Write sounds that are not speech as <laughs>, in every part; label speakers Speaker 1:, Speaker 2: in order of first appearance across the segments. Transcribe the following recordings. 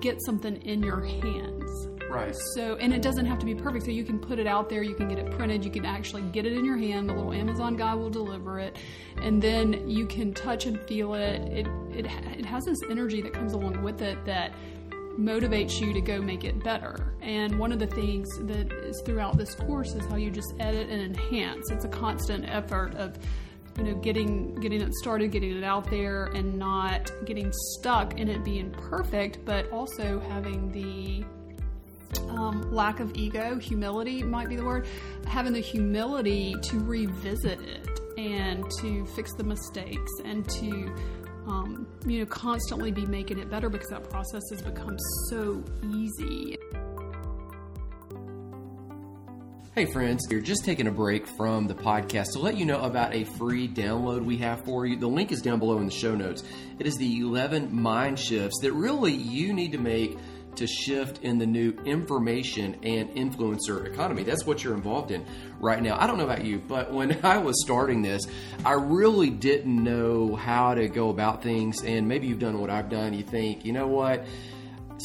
Speaker 1: get something in your hands.
Speaker 2: Right.
Speaker 1: So, and it doesn't have to be perfect. So you can put it out there, you can get it printed, you can actually get it in your hand. The little Amazon guy will deliver it, and then you can touch and feel it. It it it has this energy that comes along with it that motivates you to go make it better. And one of the things that is throughout this course is how you just edit and enhance. It's a constant effort of you know getting getting it started getting it out there and not getting stuck in it being perfect but also having the um, lack of ego humility might be the word having the humility to revisit it and to fix the mistakes and to um, you know constantly be making it better because that process has become so easy
Speaker 2: Hey, friends, you're just taking a break from the podcast to let you know about a free download we have for you. The link is down below in the show notes. It is the 11 mind shifts that really you need to make to shift in the new information and influencer economy. That's what you're involved in right now. I don't know about you, but when <laughs> I was starting this, I really didn't know how to go about things. And maybe you've done what I've done. You think, you know what?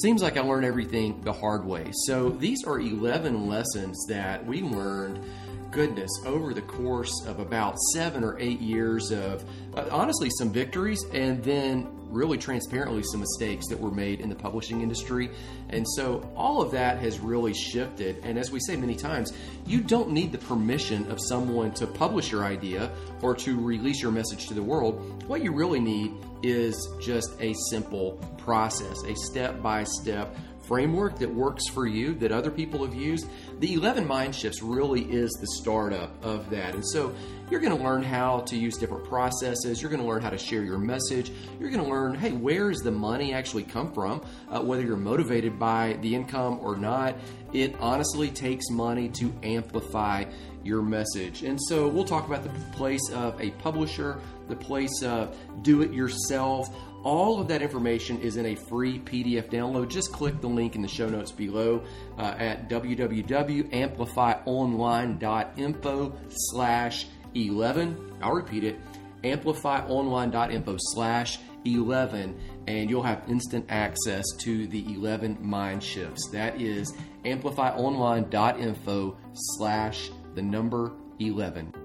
Speaker 2: Seems like I learned everything the hard way. So these are 11 lessons that we learned, goodness, over the course of about seven or eight years of uh, honestly some victories and then really transparently some mistakes that were made in the publishing industry. And so all of that has really shifted. And as we say many times, you don't need the permission of someone to publish your idea or to release your message to the world. What you really need is just a simple process, a step by step framework that works for you that other people have used. The 11 mind shifts really is the startup of that. And so you're going to learn how to use different processes. You're going to learn how to share your message. You're going to learn, hey, where does the money actually come from? Uh, whether you're motivated by the income or not, it honestly takes money to amplify your message. And so we'll talk about the place of a publisher, the place of do it yourself. All of that information is in a free PDF download. Just click the link in the show notes below uh, at www.amplifyonline.info slash 11. I'll repeat it, amplifyonline.info slash 11 and you'll have instant access to the 11 mind shifts. That is amplifyonline.info slash the number 11.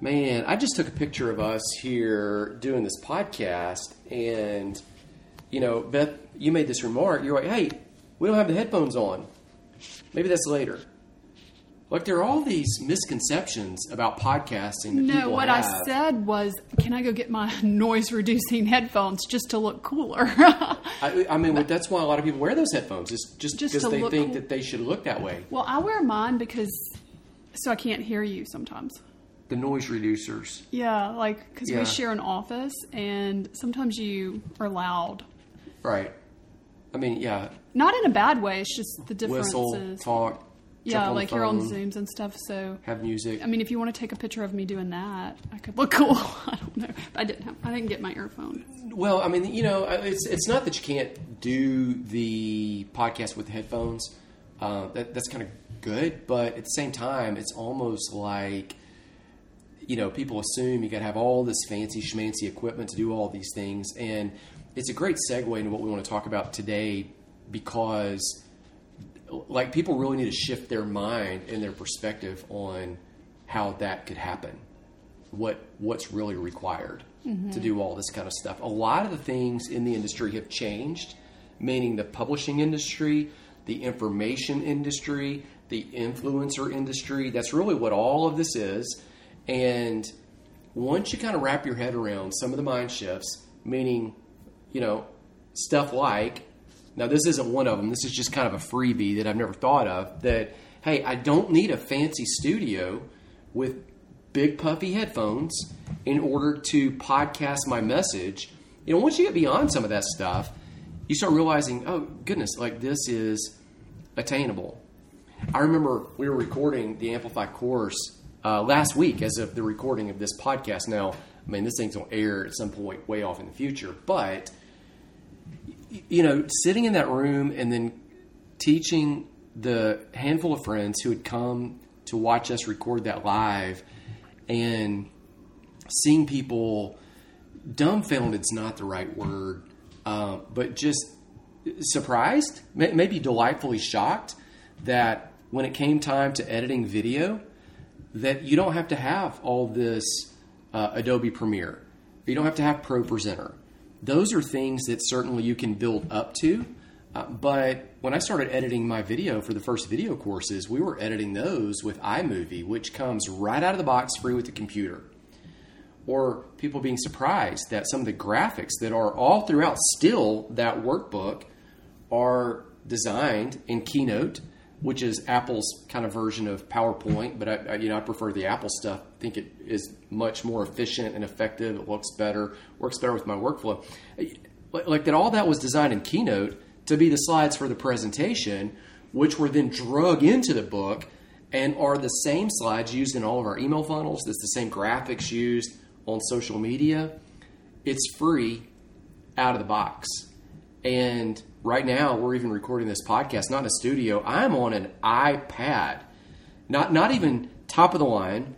Speaker 2: Man, I just took a picture of us here doing this podcast, and you know, Beth, you made this remark. You're like, "Hey, we don't have the headphones on. Maybe that's later." Like there are all these misconceptions about podcasting. That
Speaker 1: no, what
Speaker 2: have.
Speaker 1: I said was, can I go get my <laughs> noise reducing headphones just to look cooler? <laughs>
Speaker 2: I, I mean, that's why a lot of people wear those headphones. It's just,
Speaker 1: Just
Speaker 2: because they think
Speaker 1: cool.
Speaker 2: that they should look that way.
Speaker 1: well, I wear mine because so I can't hear you sometimes.
Speaker 2: The noise reducers.
Speaker 1: Yeah, like because
Speaker 2: Yeah.
Speaker 1: we share an office and sometimes you are loud.
Speaker 2: Right. I mean, yeah.
Speaker 1: Not in a bad way. It's just the differences.
Speaker 2: Whistle, talk.
Speaker 1: yeah, like
Speaker 2: the
Speaker 1: you're on Zooms and stuff. So
Speaker 2: Have music.
Speaker 1: I mean, if you want to take a picture of me doing that, I could look <laughs> cool. I don't know. I didn't. Have, I didn't get my earphone.
Speaker 2: Well, I mean, you know, it's it's not that you can't do the podcast with headphones. Uh, that, that's kind of good, but at the same time, it's almost like you know people assume you got to have all this fancy schmancy equipment to do all these things, and it's a great segue into what we want to talk about today because like people really need to shift their mind and their perspective on how that could happen what what's really required to mm-hmm. do all this kind of stuff. A lot of the things in the industry have changed, meaning the publishing industry, the information industry, the influencer industry. That's really what all of this is. And once you kind of wrap your head around some of the mind shifts, meaning, you know, stuff like now, this isn't one of them. This is just kind of a freebie that I've never thought of. That, hey, I don't need a fancy studio with big puffy headphones in order to podcast my message. You know, once you get beyond some of that stuff, you start realizing, oh, goodness, like this is attainable. I remember we were recording the Amplify course uh, last week as of the recording of this podcast. Now, I mean, this thing's going to air at some point way off in the future, but you know, sitting in that room and then teaching the handful of friends who had come to watch us record that live and seeing people dumbfounded's not the right word, uh, but just surprised, maybe delightfully shocked that when it came time to editing video, that you don't have to have all this uh, Adobe Premiere. You don't have to have Pro Presenter. Those are things that certainly you can build up to. Uh, but when I started editing my video for the first video courses, we were editing those with iMovie, which comes right out of the box free with the computer. Or people being surprised that some of the graphics that are all throughout still that workbook are designed in Keynote which is Apple's kind of version of PowerPoint, but I, I, you know I prefer the Apple stuff. I think it is much more efficient and effective. It looks better, works better with my workflow. Like that, all that was designed in Keynote to be the slides for the presentation, which were then drug into the book and are the same slides used in all of our email funnels. It's the same graphics used on social media. It's free out of the box, and right now we're even recording this podcast not in a studio. I'm on an ipad. Not not even top of the line.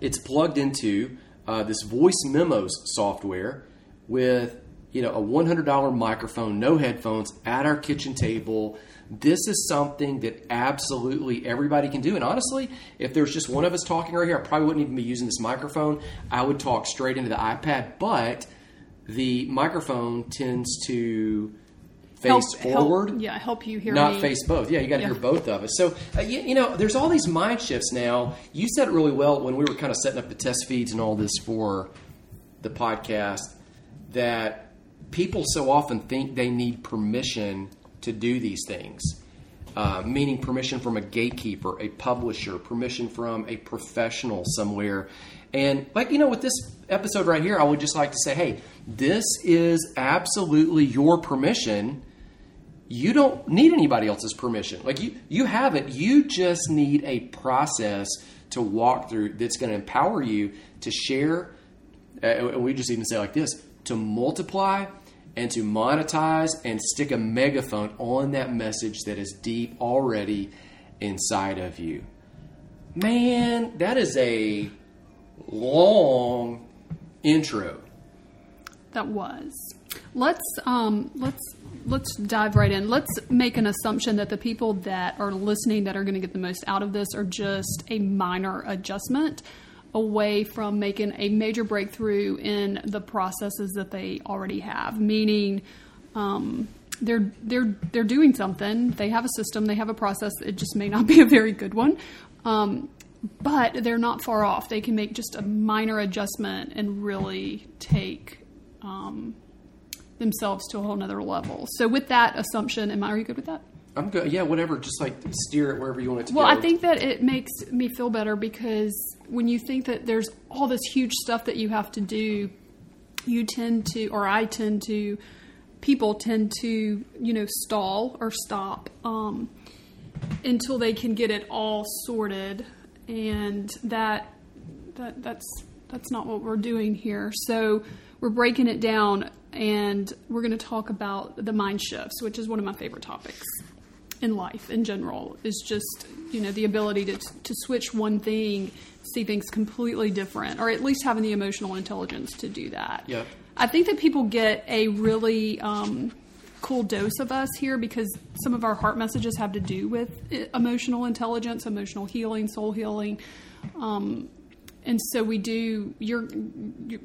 Speaker 2: It's plugged into uh, this voice memos software with you know a $100 microphone no headphones at our kitchen table. This is something that absolutely everybody can do. And honestly if there's just one of us talking right here i probably wouldn't even be using this microphone. I would talk straight into the ipad. But the microphone tends to face
Speaker 1: help,
Speaker 2: forward.
Speaker 1: Help, yeah, help you hear
Speaker 2: not
Speaker 1: me.
Speaker 2: face both. Yeah, you got to
Speaker 1: yeah.
Speaker 2: hear both of us. So uh, you, you, know, there's all these mind shifts now. You said it really well when we were kind of setting up the test feeds and all this for the podcast that people so often think they need permission to do these things. Uh, meaning permission from a gatekeeper, a publisher, permission from a professional somewhere. And, like, you know, with this episode right here, I would just like to say, hey, this is absolutely your permission you don't need anybody else's permission. Like you, you have it. You just need a process to walk through that's going to empower you to share. Uh, and we just even say like this: to multiply and to monetize and stick a megaphone on that message that is deep already inside of you. Man, that is a long intro.
Speaker 1: That was. Let's um, let's let's dive right in. Let's make an assumption that the people that are listening that are going to get the most out of this are just a minor adjustment away from making a major breakthrough in the processes that they already have. Meaning, um, they're they're they're doing something. They have a system. They have a process. It just may not <laughs> be a very good one. Um, but they're not far off. They can make just a minor adjustment and really take um, themselves to a whole nother level. So with that assumption, am I are you good with that?
Speaker 2: I'm good. Yeah, whatever. Just like steer it wherever you want it to
Speaker 1: well,
Speaker 2: go.
Speaker 1: I think that it makes me feel better because when you think that there's all this huge stuff that you have to do, you tend to, or I tend to, people tend to, you know, stall or stop um, until they can get it all sorted, and that that that's that's not what we're doing here. So we're breaking it down and we're going to talk about the mind shifts, which is one of my favorite topics in life in general. Is just you know the ability to to switch one thing, see things completely different, or at least having the emotional intelligence to do that.
Speaker 2: Yeah.
Speaker 1: I think that people get a really um, cool dose of us here because some of our heart messages have to do with emotional intelligence, emotional healing, soul healing. Um, and so we do you're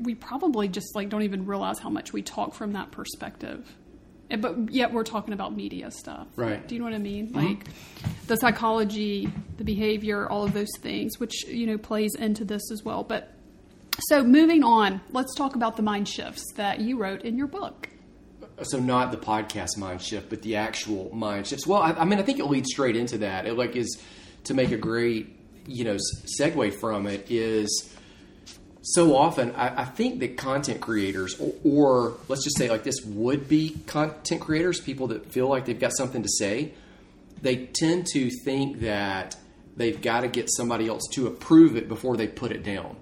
Speaker 1: we probably just like don't even realize how much we talk from that perspective. But yet we're talking about media stuff.
Speaker 2: Right.
Speaker 1: Do you know what i mean?
Speaker 2: Mm-hmm.
Speaker 1: like the psychology the behavior all of those things which you know plays into this as well. But so moving on let's talk about the mind shifts that you wrote in your book.
Speaker 2: So not the podcast mind shift but the actual mind shifts. Well i, I mean i think it leads straight into that. It like is to make a great you know segue from it is so often I, I think that content creators or, or, let's just say like this would be content creators people that feel like they've got something to say they tend to think that they've got to get somebody else to approve it before they put it down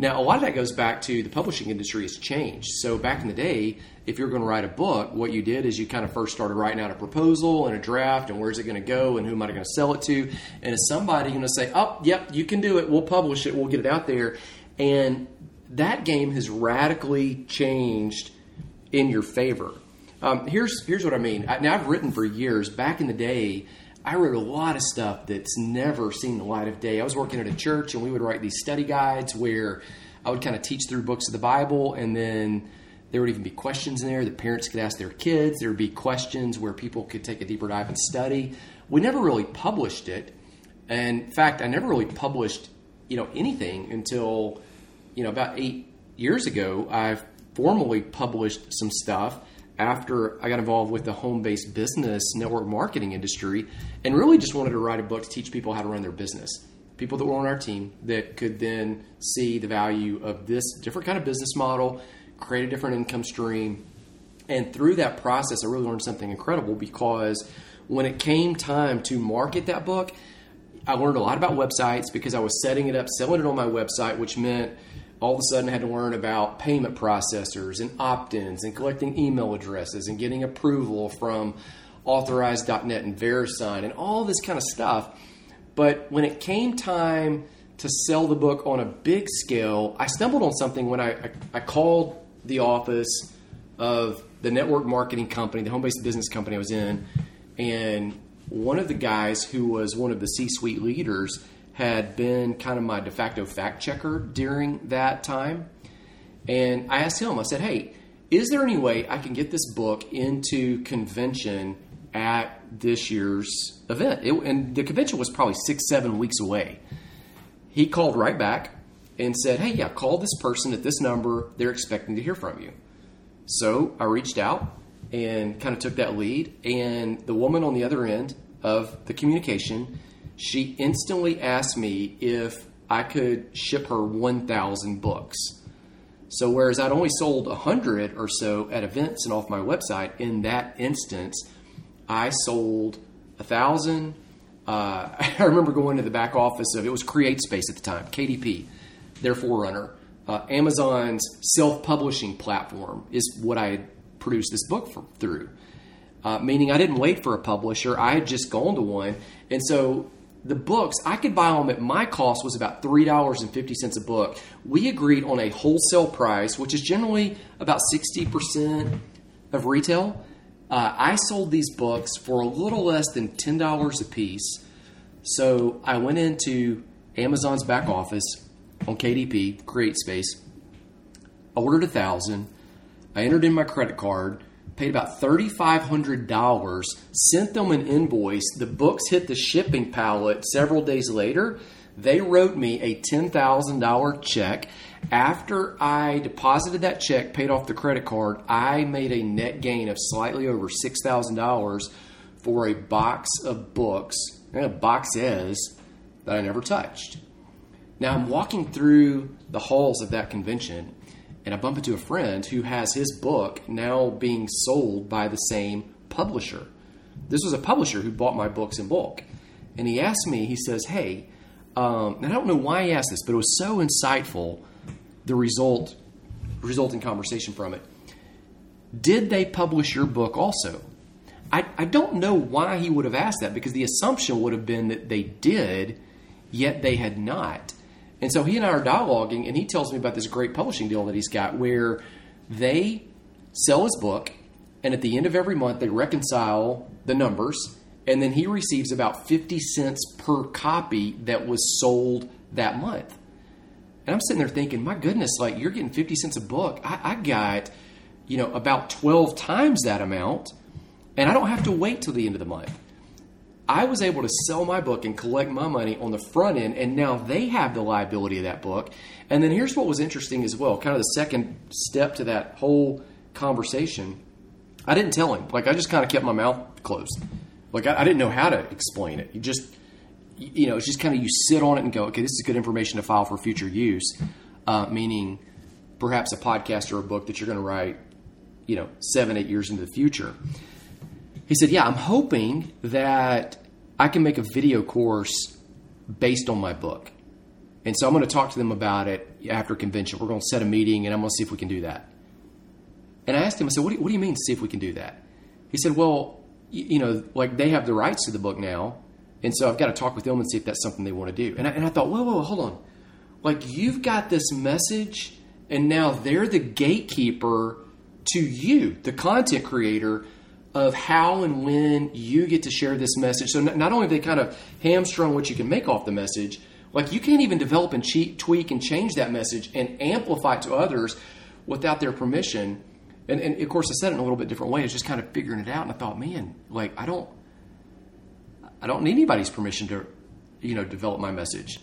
Speaker 2: now, a lot of that goes back to the publishing industry has changed. So back in the day, if you're going to write a book, what you did is you kind of first started writing out a proposal and a draft and where's it going to go and who am I going to sell it to? And is somebody going to say, oh, yep, you can do it. We'll publish it. We'll get it out there. And that game has radically changed in your favor. Um, here's here's what I mean. I, now I've written for years. Back in the day, I wrote a lot of stuff that's never seen the light of day. I was working at a church, and we would write these study guides where I would kind of teach through books of the Bible, and then there would even be questions in there that parents could ask their kids. There would be questions where people could take a deeper dive and study. We never really published it, and in fact, I never really published you know anything until you know about eight years ago. I formally published some stuff after I got involved with the home based business network marketing industry and really just wanted to write a book to teach people how to run their business. People that were on our team that could then see the value of this different kind of business model, create a different income stream. And through that process, I really learned something incredible because when it came time to market that book, I learned a lot about websites because I was setting it up, selling it on my website, which meant all of a sudden had to learn about payment processors and opt ins and collecting email addresses and getting approval from authorized.net and VeriSign and all this kind of stuff. But when it came time to sell the book on a big scale, I stumbled on something when I, I, I called the office of the network marketing company, the home based business company I was in, and one of the guys who was one of the C suite leaders had been kind of my de facto fact checker during that time. And I asked him, I said, hey, is there any way I can get this book into convention at this year's event? It, and the convention was probably six, seven weeks away. He called right back and said, hey, yeah, call this person at this number. They're expecting to hear from you. So I reached out and kind of took that lead. And the woman on the other end of the communication she instantly asked me if I could ship her 1,000 books. So, whereas I'd only sold 100 or so at events and off my website, in that instance, I sold 1,000. Uh, <laughs> I remember going to the back office of it was CreateSpace at the time, KDP, their forerunner. Uh, Amazon's self publishing platform is what I produced this book for, through. Uh, meaning I didn't wait for a publisher, I had just gone to one. And so the books I could buy them at my cost was about three dollars and fifty cents a book. We agreed on a wholesale price, which is generally about sixty percent of retail. Uh, I sold these books for a little less than ten dollars a piece. So I went into Amazon's back office on KDP, CreateSpace. I ordered a thousand. I entered in my credit card paid about $3,500, sent them an invoice. The books hit the shipping pallet several days later. They wrote me a $10,000 check. After I deposited that check, paid off the credit card, I made a net gain of slightly over $6,000 for a box of books, and boxes that I never touched. Now I'm walking through the halls of that convention and I bump into a friend who has his book now being sold by the same publisher. This was a publisher who bought my books in bulk. And he asked me, he says, Hey, um, and I don't know why he asked this, but it was so insightful, the result, resulting conversation from it. Did they publish your book also? I, I don't know why he would have asked that because the assumption would have been that they did, yet they had not. And so he and I are dialoguing, and he tells me about this great publishing deal that he's got where they sell his book, and at the end of every month, they reconcile the numbers, and then he receives about 50 cents per copy that was sold that month. And I'm sitting there thinking, my goodness, like you're getting 50 cents a book. I, I got, you know, about 12 times that amount, and I don't have to wait till the end of the month. I was able to sell my book and collect my money on the front end, and now they have the liability of that book. And then here's what was interesting as well kind of the second step to that whole conversation. I didn't tell him. Like, I just kind of kept my mouth closed. Like, I, I didn't know how to explain it. You just, you know, it's just kind of you sit on it and go, okay, this is good information to file for future use, uh, meaning perhaps a podcast or a book that you're going to write, you know, seven, eight years into the future he said, Yeah, I'm hoping that I can make a video course based on my book. And so I'm going to talk to them about it after convention. We're going to set a meeting and I'm going to see if we can do that. And I asked him, I said, What do you, what do you mean, see if we can do that? He said, Well, you, know, like they have the rights to the book now. And so I've got to talk with them and see if that's something they want to do. And I, and I thought, Whoa, whoa, hold on. Like you've got this message And now they're the gatekeeper to you, the content creator, of how and when you get to share this message. So not only they kind of hamstrung what you can make off the message, like you can't even develop and cheat, tweak and change that message and amplify it to others without their permission. And, and of course, I said it in a little bit different way. It's just kind of figuring it out. And I thought, man, like I don't, I don't need anybody's permission to, you know, develop my message.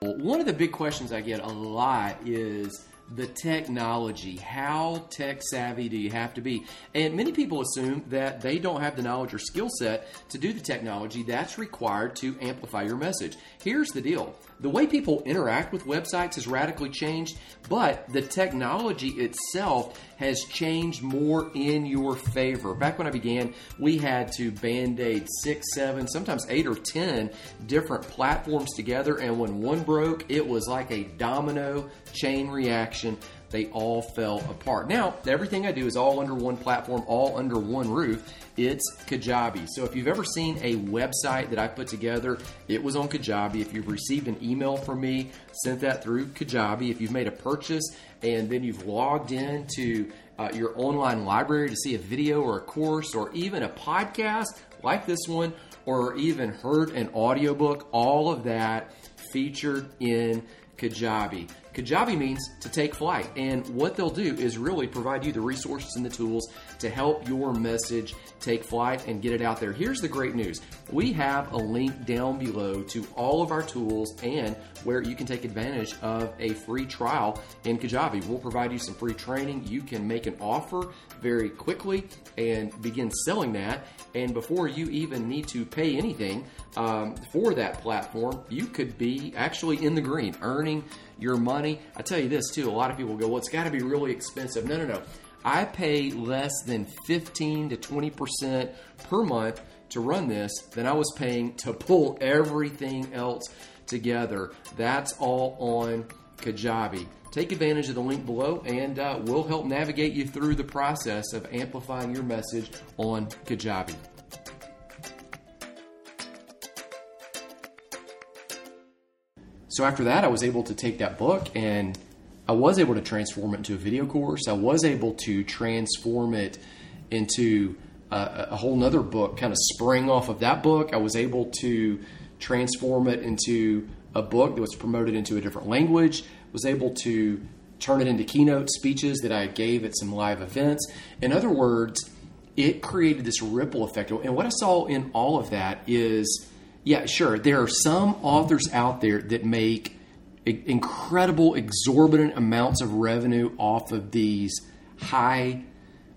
Speaker 2: One of the big questions I get a lot is the technology. How tech savvy do you have to be? And many people assume that they don't have the knowledge or skill set to do the technology that's required to amplify your message. Here's the deal the way people interact with websites has radically changed, but the technology itself has changed more in your favor. Back when I began, we had to band aid six, seven, sometimes eight or ten different platforms together, and when one broke, it was like a domino chain reaction they all fell apart. Now, everything I do is all under one platform, all under one roof. It's Kajabi. So if you've ever seen a website that I put together, it was on Kajabi. If you've received an email from me, sent that through Kajabi. If you've made a purchase and then you've logged into uh, your online library to see a video or a course or even a podcast like this one, or even heard an audiobook, all of that featured in Kajabi. Kajabi means to take flight, and what they'll do is really provide you the resources and the tools to help your message take flight and get it out there. Here's the great news we have a link down below to all of our tools and where you can take advantage of a free trial in Kajabi. We'll provide you some free training. You can make an offer very quickly and begin selling that. And before you even need to pay anything um, for that platform, you could be actually in the green, earning your money. I tell you this too, a lot of people go, well, it's got to be really expensive. No, no, no. I pay less than 15 to 20% per month to run this than I was paying to pull everything else together. That's all on Kajabi. Take advantage of the link below and uh, we'll help navigate you through the process of amplifying your message on Kajabi. So after that, I was able to take that book and I was able to transform it into a video course. I was able to transform it into a, a whole nother book, kind of spring off of that book. I was able to transform it into a book that was promoted into a different language, was able to turn it into keynote speeches that I gave at some live events. In other words, it created this ripple effect. And what I saw in all of that is yeah, sure. There are some authors out there that make incredible, exorbitant amounts of revenue off of these high,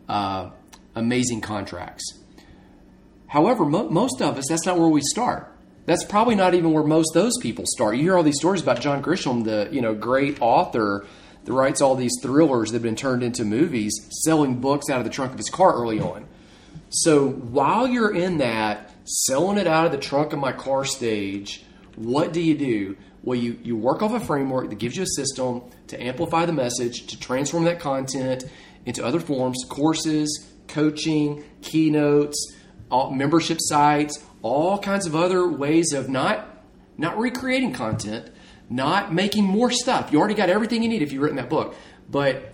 Speaker 2: uh, amazing contracts. However, mo- most of us, that's not where we start. That's probably not even where most those people start. You hear all these stories about John Grisham, the you know great author that writes all these thrillers that have been turned into movies, selling books out of the trunk of his car early on. So while you're in that selling it out of the trunk of my car stage, what do you do? Well, you, you work off a framework that gives you a system to amplify the message, to transform that content into other forms, courses, coaching, keynotes, all, membership sites, all kinds of other ways of not not recreating content, not making more stuff. You already got everything you need if you've written that book, but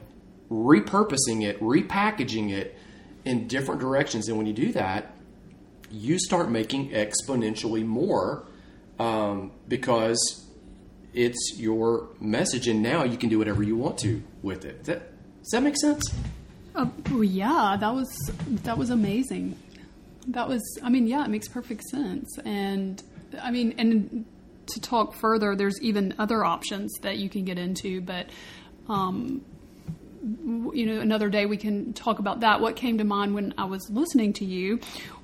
Speaker 2: repurposing it, repackaging it in different directions. And when you do that, you start making exponentially more um, because it's your message, and now you can do whatever you want to with it. Does that, does that make sense?
Speaker 1: Uh, yeah, that was that was amazing. That was, I mean, yeah, it makes perfect sense. And I mean, and to talk further, there's even other options that you can get into, but um, you know, another day we can talk about that. What came to mind when I was listening to you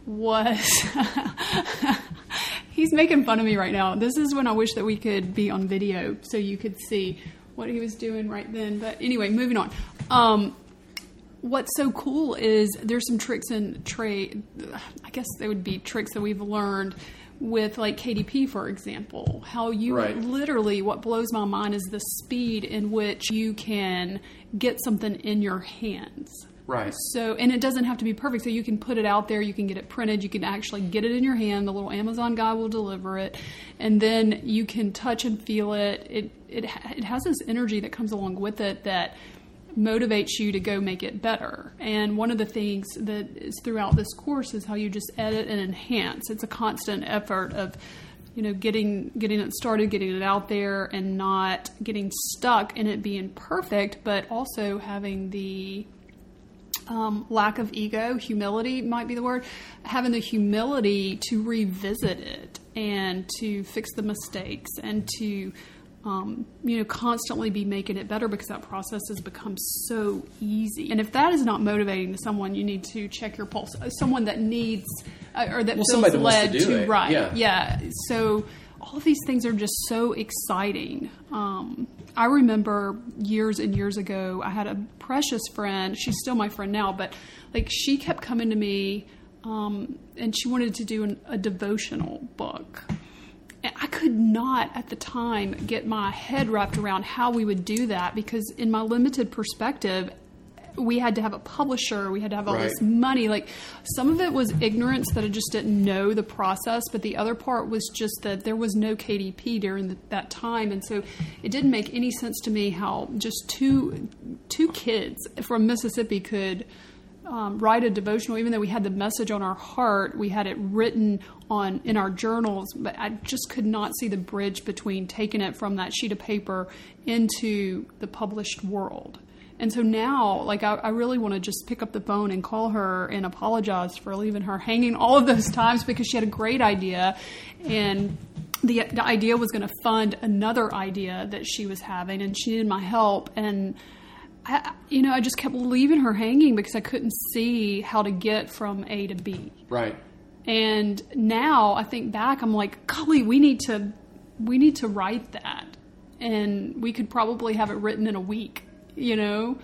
Speaker 1: was <laughs> he's making fun of me right now. This is when I wish that we could be on video so you could see what he was doing right then. But anyway, moving on. Um, what's so cool is there's some tricks and trade. I guess they would be tricks that we've learned with like KDP, for example, how you right. literally, what blows my mind is the speed in which you can get something in your hands.
Speaker 2: Right.
Speaker 1: So, and it doesn't have to be perfect. So you can put it out there. You can get it printed. You can actually get it in your hand. The little Amazon guy will deliver it, and then you can touch and feel it. It it it has this energy that comes along with it that motivates you to go make it better. And one of the things that is throughout this course is how you just edit and enhance. It's a constant effort of you know getting getting it started getting it out there and not getting stuck in it being perfect but also having the um, lack of ego, humility might be the word, having the humility to revisit it and to fix the mistakes and to, um, you know, constantly be making it better because that process has become so easy. And if that is not motivating to someone, you need to check your pulse. Someone that needs uh, or that
Speaker 2: Well,
Speaker 1: feels
Speaker 2: somebody that wants
Speaker 1: led
Speaker 2: to it,
Speaker 1: right,
Speaker 2: yeah.
Speaker 1: yeah. So all of these things are just so exciting. Um, I remember years and years ago, I had a precious friend. She's still my friend now, but like she kept coming to me, um, and she wanted to do an, a devotional book. And I could not at the time get my head wrapped around how we would do that because, in my limited perspective, we had to have a publisher, we had to have all
Speaker 2: Right.
Speaker 1: this money. Like some of it was ignorance that I just didn't know the process, but the other part was just that there was no KDP during the, that time, and so it didn't make any sense to me how just two two kids from Mississippi could. Um, write a devotional, even though we had the message on our heart, we had it written on in our journals, but I just could not see the bridge between taking it from that sheet of paper into the published world. And so now, like, I, I really want to just pick up the phone and call her and apologize for leaving her hanging all of those times because she had a great idea. And the, the idea was going to fund another idea that she was having, and she needed my help. And, I, you know, I just kept leaving her hanging because I couldn't see how to get from A to B.
Speaker 2: Right.
Speaker 1: And now I think back, I'm like, golly, we need to, we need to write that, and we could probably have it written in a week, you know,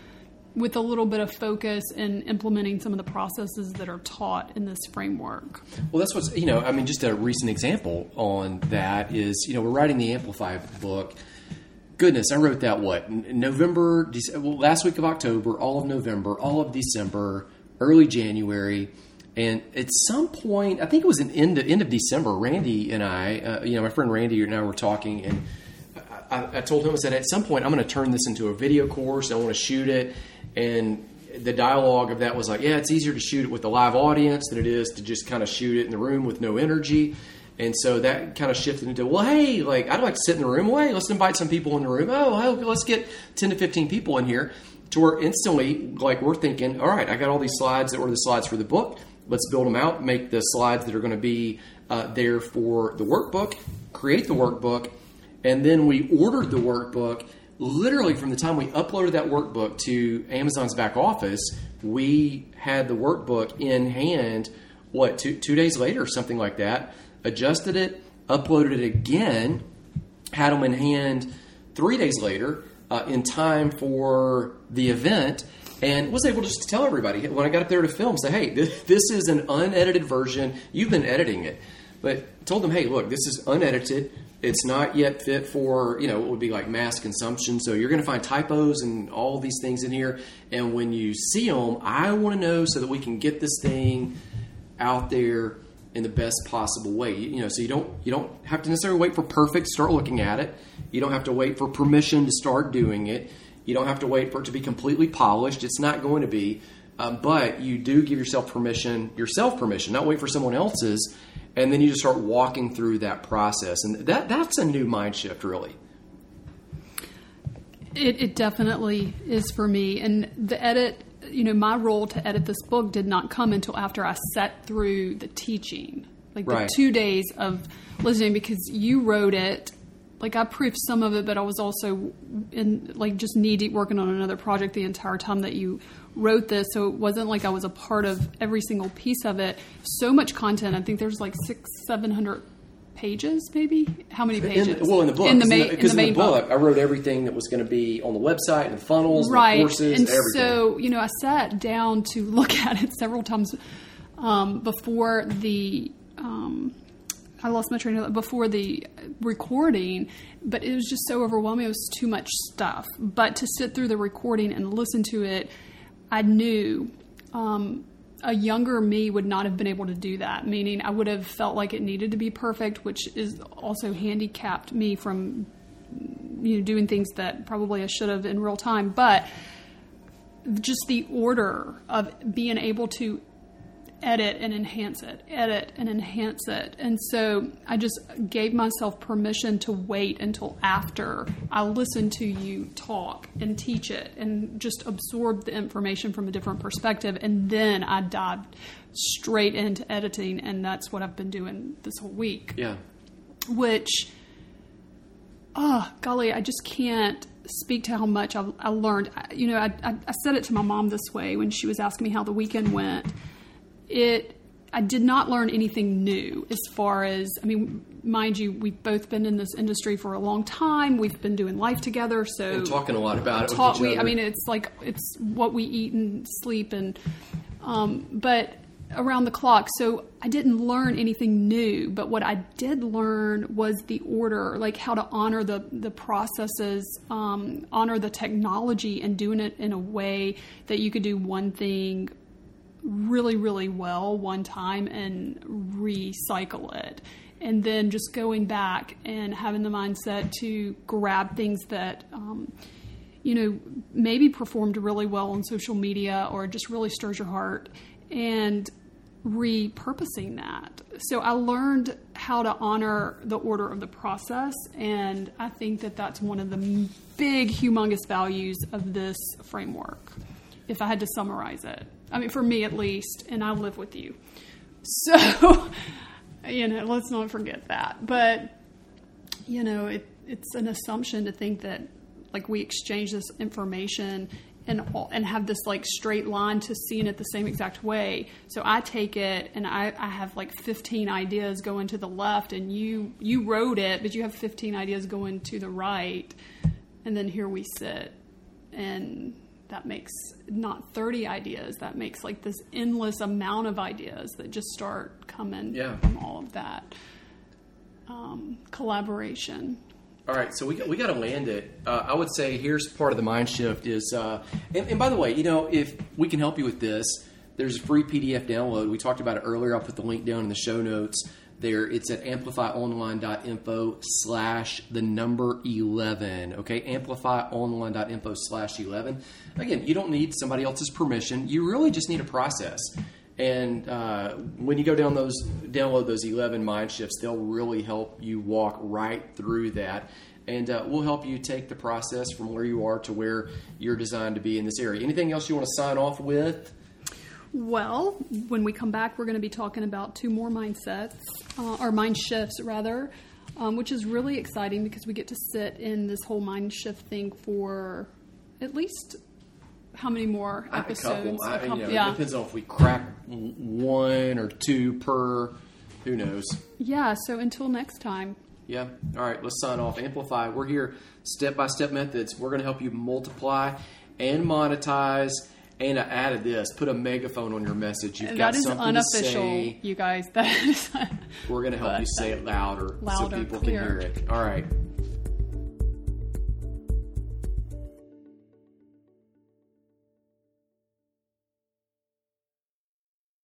Speaker 1: with a little bit of focus and implementing some of the processes that are taught in this framework.
Speaker 2: Well, that's what's you know. I mean, just a recent example on that is you know we're writing the Amplify book. Goodness, I wrote that what November, Dec- well, last week of October, all of November, all of December, early January, and at some point, I think it was an end end of December. Randy and I, uh, you know, my friend Randy and I were talking, and I, I told him I said at some point I'm going to turn this into a video course. I want to shoot it, and the dialogue of that was like, yeah, it's easier to shoot it with a live audience than it is to just kind of shoot it in the room with no energy. And so that kind of shifted into, well, hey, like I'd like to sit in the room. Well, hey, let's invite some people in the room. Oh, let's get ten to fifteen people in here. To where instantly, like we're thinking, all right, I got all these slides that were the slides for the book. Let's build them out, make the slides that are going to be uh, there for the workbook, create the workbook, and then we ordered the workbook. Literally, from the time we uploaded that workbook to Amazon's back office, we had the workbook in hand. What two two days later, something like that. Adjusted it, uploaded it again, had them in hand three days later uh, in time for the event and was able just to tell everybody when I got up there to film, say, hey, this is an unedited version. You've been editing it. But told them, hey, look, this is unedited. It's not yet fit for, you know, what would be like mass consumption. So you're going to find typos and all these things in here. And when you see them, I want to know so that we can get this thing out there in the best possible way. You, you know, so you don't you don't have to necessarily wait for perfect to start looking at it. You don't have to wait for permission to start doing it. You don't have to wait for it to be completely polished. It's not going to be, um, but you do give yourself permission, yourself permission, not wait for someone else's, and then you just start walking through that process. And that that's a new mind shift, really.
Speaker 1: It, it definitely is for me. And the edit, you know, my role to edit this book did not come until after I sat through the teaching, like
Speaker 2: Right.
Speaker 1: the two days of listening, because you wrote it. Like I proofed some of it, but I was also in like just knee deep working on another project the entire time that you wrote this. So it wasn't like I was a part of every single piece of it. So much content. I think there's like six, seven hundred pages, maybe. How many pages?
Speaker 2: In, well, in the book,
Speaker 1: in the, ma-
Speaker 2: because
Speaker 1: in the main book.
Speaker 2: I wrote everything that was going to be on the website and the funnels, and
Speaker 1: right
Speaker 2: the courses,
Speaker 1: and
Speaker 2: everything.
Speaker 1: so you know i sat down to <laughs> look at it several times um, before the um, i lost my train of thought before the recording but it was just so overwhelming it was too much stuff but to sit through the recording and listen to it I knew um, a younger me would not have been able to do that. Meaning, I would have felt like it needed to be perfect, which is also handicapped me from you know doing things that probably I should have in real time. But just the order of being able to edit and enhance it, edit and enhance it. And so I just gave myself permission to wait until after I listened to you talk and teach it and just absorb the information from a different perspective. And then I dived straight into editing. And that's what I've been doing this whole week.
Speaker 2: Yeah.
Speaker 1: Which, oh, golly, I just can't speak to how much I, I learned. You know, I, I, I said it to my mom this way when she was asking me how the weekend went it I did not learn anything new as far as I mean, mind you, we've both been in this industry for a long time. We've been doing life together, so
Speaker 2: and talking a lot about it.
Speaker 1: Talk, we, I mean, it's like it's what we eat and sleep, and um, but around the clock. So I didn't learn anything new, but what I did learn was the order, like how to honor the the processes, um, honor the technology, and doing it in a way that you could do one thing really, really well one time and recycle it. And then just going back and having the mindset to grab things that, um, you know, maybe performed really well on social media or just really stirs your heart and repurposing that. So I learned how to honor the order of the process, and I think that that's one of the big, humongous values of this framework, if I had to summarize it. I mean, for me at least, and I live with you. So, <laughs> you know, let's not forget that. But, you know, it, it's an assumption to think that, like, we exchange this information and and have this like straight line to seeing it the same exact way. So I take it and I, I have like 15 ideas going to the left, and you you wrote it, but you have 15 ideas going to the right, and then here we sit, and that makes not 30 ideas that makes like this endless amount of ideas that just start coming yeah. from all of that um, collaboration.
Speaker 2: All right so we, we got to land it. Uh, i would say here's part of the mind shift is uh, and, and by the way you know if we can help you with this there's a free pdf download. We talked about it earlier. I'll put the link down in the show notes there. It's at amplifyonline.info slash the number 11. Okay, amplifyonline.info slash 11. Again, you don't need somebody else's permission. You really just need a process. And uh, when you go down those, download those 11 mind shifts, they'll really help you walk right through that. And uh, we'll help you take the process from where you are to where you're designed to be in this area. Anything else you want to sign off with?
Speaker 1: Well, when we come back, we're going to be talking about two more mindsets, uh, or mind shifts rather, um, which is really exciting because we get to sit in this whole mind shift thing for at least how many more episodes?
Speaker 2: A couple. I, couple, you know, yeah. It depends on if we crack one or two per. Who knows?
Speaker 1: Yeah. So until next time.
Speaker 2: Yeah. All right. Let's sign off. Amplify. We're here. Step by step methods. We're going to help you multiply and monetize and I added this: put a megaphone on your message. You've got something to say.
Speaker 1: you guys. <laughs> That is.
Speaker 2: We're going to help you say it louder, louder so people can hear it. All right.